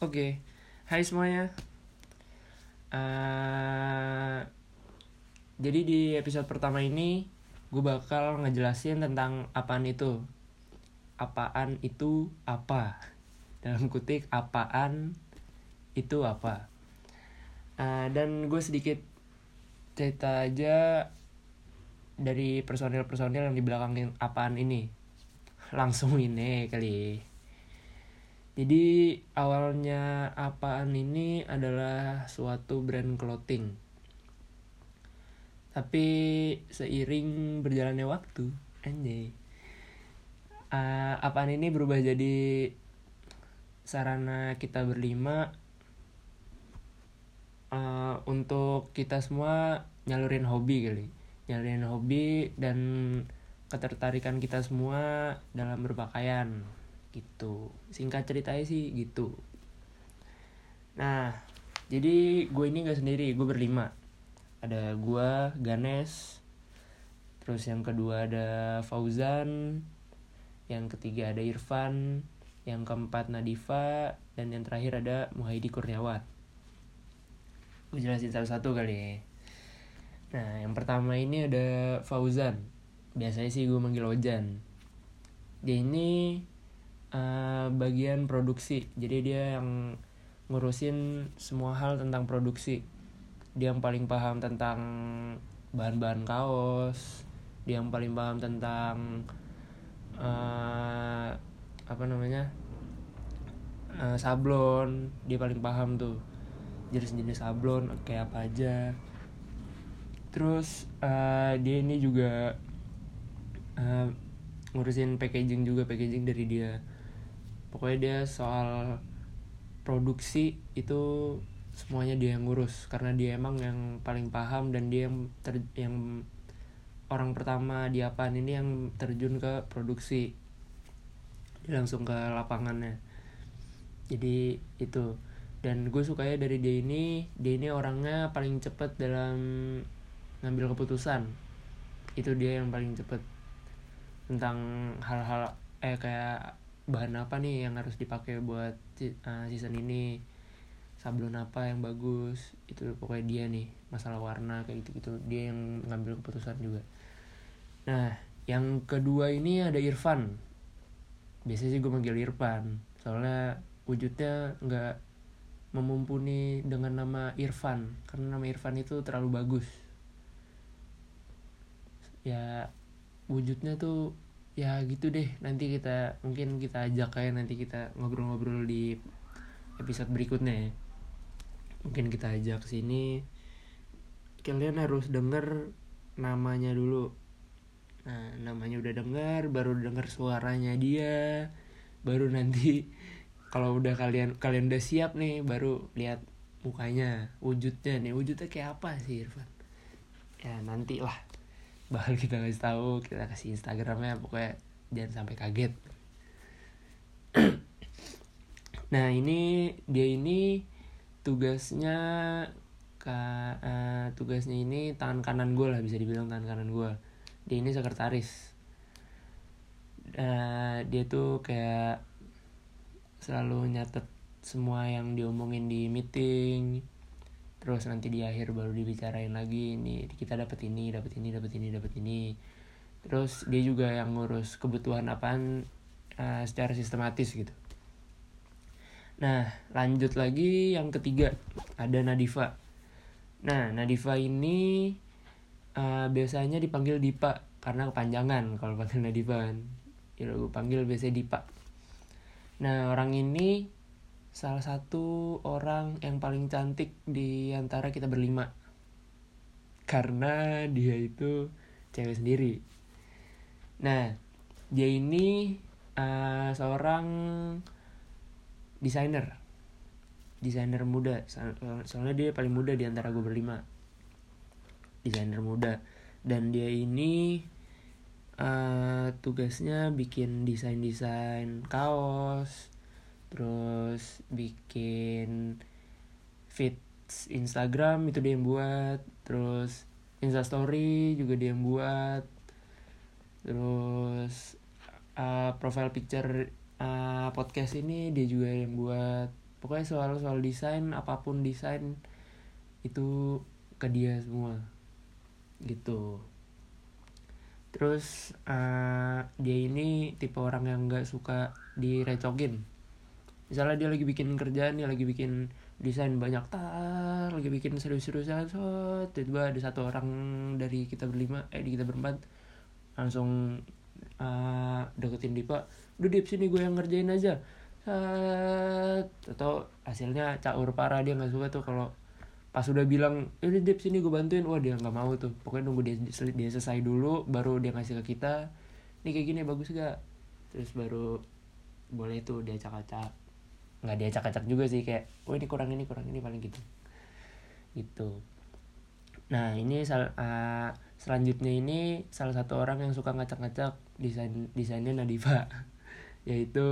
Oke, hai semuanya. Uh, jadi di episode pertama ini gue bakal ngejelasin tentang apaan itu. Apaan itu apa? Dalam kutik apaan itu apa? Uh, dan gue sedikit cerita aja dari personil-personil yang di belakang apaan ini. Langsung ini kali. Jadi awalnya apaan ini adalah suatu brand clothing. Tapi seiring berjalannya waktu, anjay. Uh, apaan ini berubah jadi sarana kita berlima uh, untuk kita semua nyalurin hobi kali. Nyalurin hobi dan ketertarikan kita semua dalam berpakaian gitu. Singkat ceritanya sih gitu. Nah jadi gue ini gak sendiri gue berlima. Ada gue Ganes. Terus yang kedua ada Fauzan. Yang ketiga ada Irfan. Yang keempat Nadifa. Dan yang terakhir ada Muhaidi Kurniawan gue jelasin satu-satu kali. Ya nah yang pertama ini ada Fauzan. Biasanya sih gue manggil Ojan. Dia ini uh, bagian produksi. Jadi dia yang ngurusin semua hal tentang produksi. Dia yang paling paham tentang bahan-bahan kaos dia yang paling paham tentang uh, apa namanya uh, sablon dia paling paham tuh. Jenis-jenis sablon kayak apa aja. Terus uh, dia ini juga uh, ngurusin packaging juga packaging dari dia pokoknya dia soal produksi itu semuanya dia yang ngurus. Karena dia emang yang paling paham dan dia yang ter, yang orang pertama di apaan ini yang terjun ke produksi. Dia langsung ke lapangannya. Jadi itu. Dan gue sukanya dari dia ini dia ini orangnya paling cepet dalam ngambil keputusan. Itu dia yang paling cepet. Tentang hal-hal eh kayak bahan apa nih yang harus dipakai buat uh, season ini? Sablon apa yang bagus? Itu pokoknya dia nih masalah warna kayak gitu gitu dia yang ngambil keputusan juga. Nah yang kedua ini ada Irfan. Biasanya sih gue manggil Irfan. Soalnya wujudnya nggak memumpuni dengan nama Irfan. Karena nama Irfan itu terlalu bagus. Ya wujudnya tuh ya gitu deh. Nanti kita mungkin kita ajak kayak nanti kita ngobrol-ngobrol di episode berikutnya ya. Mungkin kita ajak sini. Kalian harus denger namanya dulu. Nah namanya udah denger baru denger suaranya dia. Baru nanti kalau udah kalian kalian udah siap nih baru lihat mukanya wujudnya nih. Wujudnya kayak apa sih Irfan? Ya nanti lah bakal kita kasih tahu kita kasih instagramnya pokoknya jangan sampai kaget. Nah ini dia ini tugasnya ka, uh, tugasnya ini tangan kanan gue lah bisa dibilang tangan kanan gue dia ini sekretaris. Uh, dia tuh kayak selalu nyatet semua yang diomongin di meeting terus nanti di akhir baru dibicarain lagi ini kita dapat ini dapat ini dapat ini dapat ini. Terus dia juga yang ngurus kebutuhan apaan uh, secara sistematis gitu. Nah lanjut lagi yang ketiga ada Nadifa. Nah Nadifa ini uh, biasanya dipanggil Dipa karena kepanjangan kalau panggil Nadifa kan. Ya gue panggil biasanya Dipa. Nah orang ini salah satu orang yang paling cantik di antara kita berlima. Karena dia itu cewek sendiri. Nah dia ini uh, seorang desainer. Desainer muda. Soalnya dia paling muda di antara gue berlima. Desainer muda. Dan dia ini uh, tugasnya bikin desain desain kaos terus bikin feed Instagram itu dia yang buat. Terus Instastory juga dia yang buat. Terus uh, profile picture uh, podcast ini dia juga yang buat. Pokoknya soal soal desain apa pun desain itu ke dia semua. Gitu. Terus uh, dia ini tipe orang yang nggak suka direcokin misalnya dia lagi bikin kerjaan dia lagi bikin desain banyak tar lagi bikin serius-seriusan so tiba-tiba ada satu orang dari kita berlima eh di kita berempat langsung uh, deketin Dipa udah Dip sini gue yang ngerjain aja. Set. atau hasilnya caur parah dia nggak suka tuh kalau pas udah bilang ini Dip sini gue bantuin. Wah dia nggak mau tuh. Pokoknya nunggu dia dia selesai dulu baru dia ngasih ke kita ini kayak gini bagus gak terus baru boleh tuh dia acak-acak nggak dia acak-acak juga sih kayak oh ini kurang ini kurang ini paling gitu. Gitu. Nah ini sal uh, selanjutnya ini salah satu orang yang suka ngacak-ngacak desain desainnya Nadifa yaitu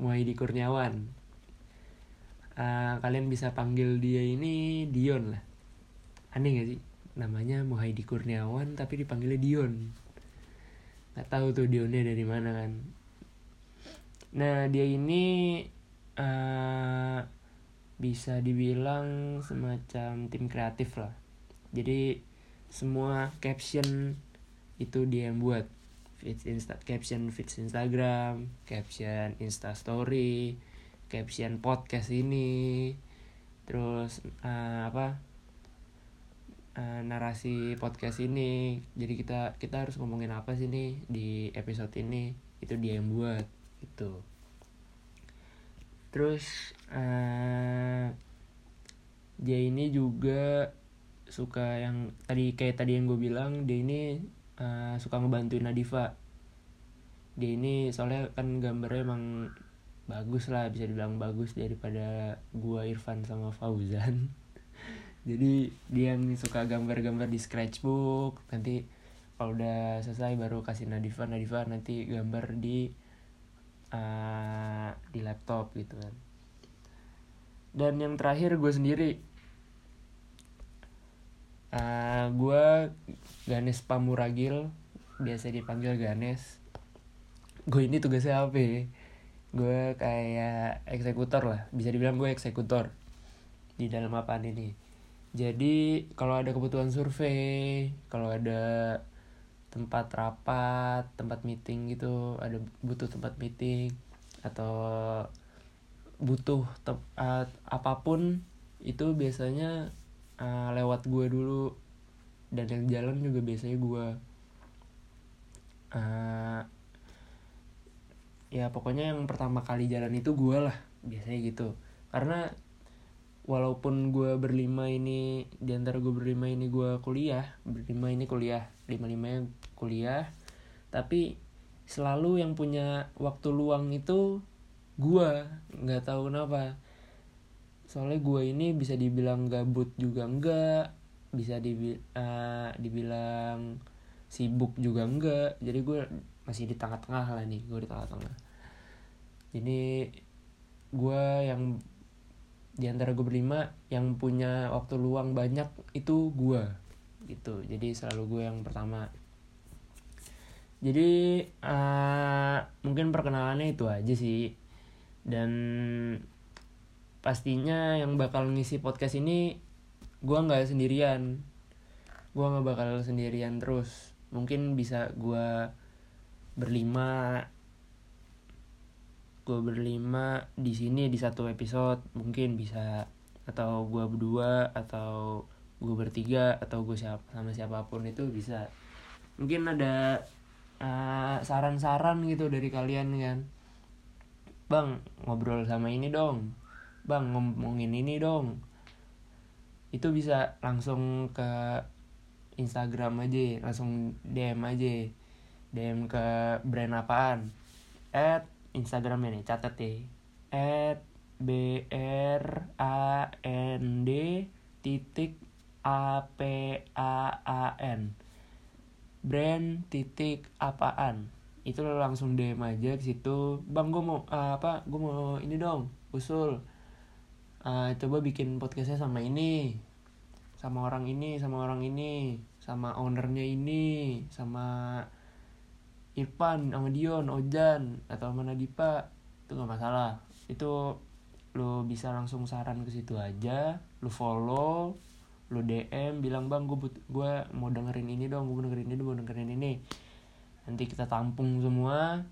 Muhaidi Kurniawan. Uh, kalian bisa panggil dia ini Dion lah. Aneh gak sih? Namanya Muhaidi Kurniawan tapi dipanggilnya Dion. Nggak tahu tuh Dionnya dari mana kan. Nah dia ini uh, bisa dibilang semacam tim kreatif lah. Jadi semua caption itu dia yang buat. Feeds insta caption feeds Instagram caption Insta Story caption podcast ini. Terus uh, apa uh, narasi podcast ini. Jadi kita kita harus ngomongin apa sih nih di episode ini? Itu dia yang buat itu terus uh, dia ini juga suka yang tadi kayak tadi yang gue bilang dia ini uh, suka ngebantuin Nadifa. Dia ini soalnya kan gambarnya emang bagus lah bisa dibilang bagus daripada gua Irfan sama Fauzan. Jadi dia yang suka gambar-gambar di sketchbook. Nanti kalau udah selesai baru kasih Nadifa. Nadifa nanti gambar di uh, di laptop gitu kan. Dan yang terakhir gue sendiri. Uh, eh, gue Ganes Pamuragil biasa dipanggil Ganes. Gue ini tugasnya apa ya? gue kayak eksekutor lah bisa dibilang gue eksekutor di dalam apaan ini. Jadi kalau ada kebutuhan survei kalau ada tempat rapat tempat meeting gitu ada butuh tempat meeting atau butuh te uh, apa pun itu biasanya uh, lewat gue dulu. Dan yang jalan juga biasanya gue uh, ya pokoknya yang pertama kali jalan itu gue lah biasanya gitu. Karena walaupun gue berlima ini di antara gue berlima ini gue kuliah berlima ini kuliah lima limanya kuliah tapi selalu yang punya waktu luang itu gue nggak tahu kenapa. Soalnya gue ini bisa dibilang gabut juga enggak bisa dibi uh, dibilang sibuk juga enggak jadi gue masih di tengah-tengah lah nih gue di tengah-tengah. Jadi gue yang di antara gue berlima yang punya waktu luang banyak itu gue gitu. Jadi selalu gue yang pertama jadi uh, mungkin perkenalannya itu aja sih. Dan pastinya yang bakal ngisi podcast ini gue nggak sendirian. Gue nggak bakal sendirian terus. Mungkin bisa gue berlima. Gue berlima di sini di satu episode mungkin bisa. Atau gue berdua atau gue bertiga atau gue siapa sama siapa pun itu bisa. Mungkin ada uh, saran-saran gitu dari kalian kan. Bang ngobrol sama ini dong. Bang ngomongin ini dong. Itu bisa langsung ke Instagram aja langsung DM aja. DM ke brand apaan? At Instagramnya nih catat ya. At b r a n d titik a p a a n brand titik apaan? Itu langsung DM aja ke situ. Bang gue mau uh, apa gue mau ini dong usul. Uh, coba bikin podcastnya sama ini sama orang ini sama orang ini sama ownernya ini sama Irfan sama Dion Ojan atau mana Dipa. Itu nggak masalah. Itu lu bisa langsung saran ke situ aja lu follow lu DM bilang bang gue gue mau dengerin ini dong gue mau dengerin ini mau dengerin ini. Nanti kita tampung semua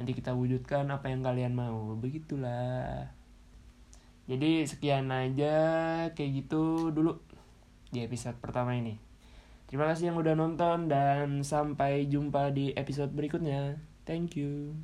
nanti kita wujudkan apa yang kalian mau. Begitulah. Jadi sekian aja kayak gitu dulu di episode pertama ini. Terima kasih yang udah nonton dan sampai jumpa di episode berikutnya. Thank you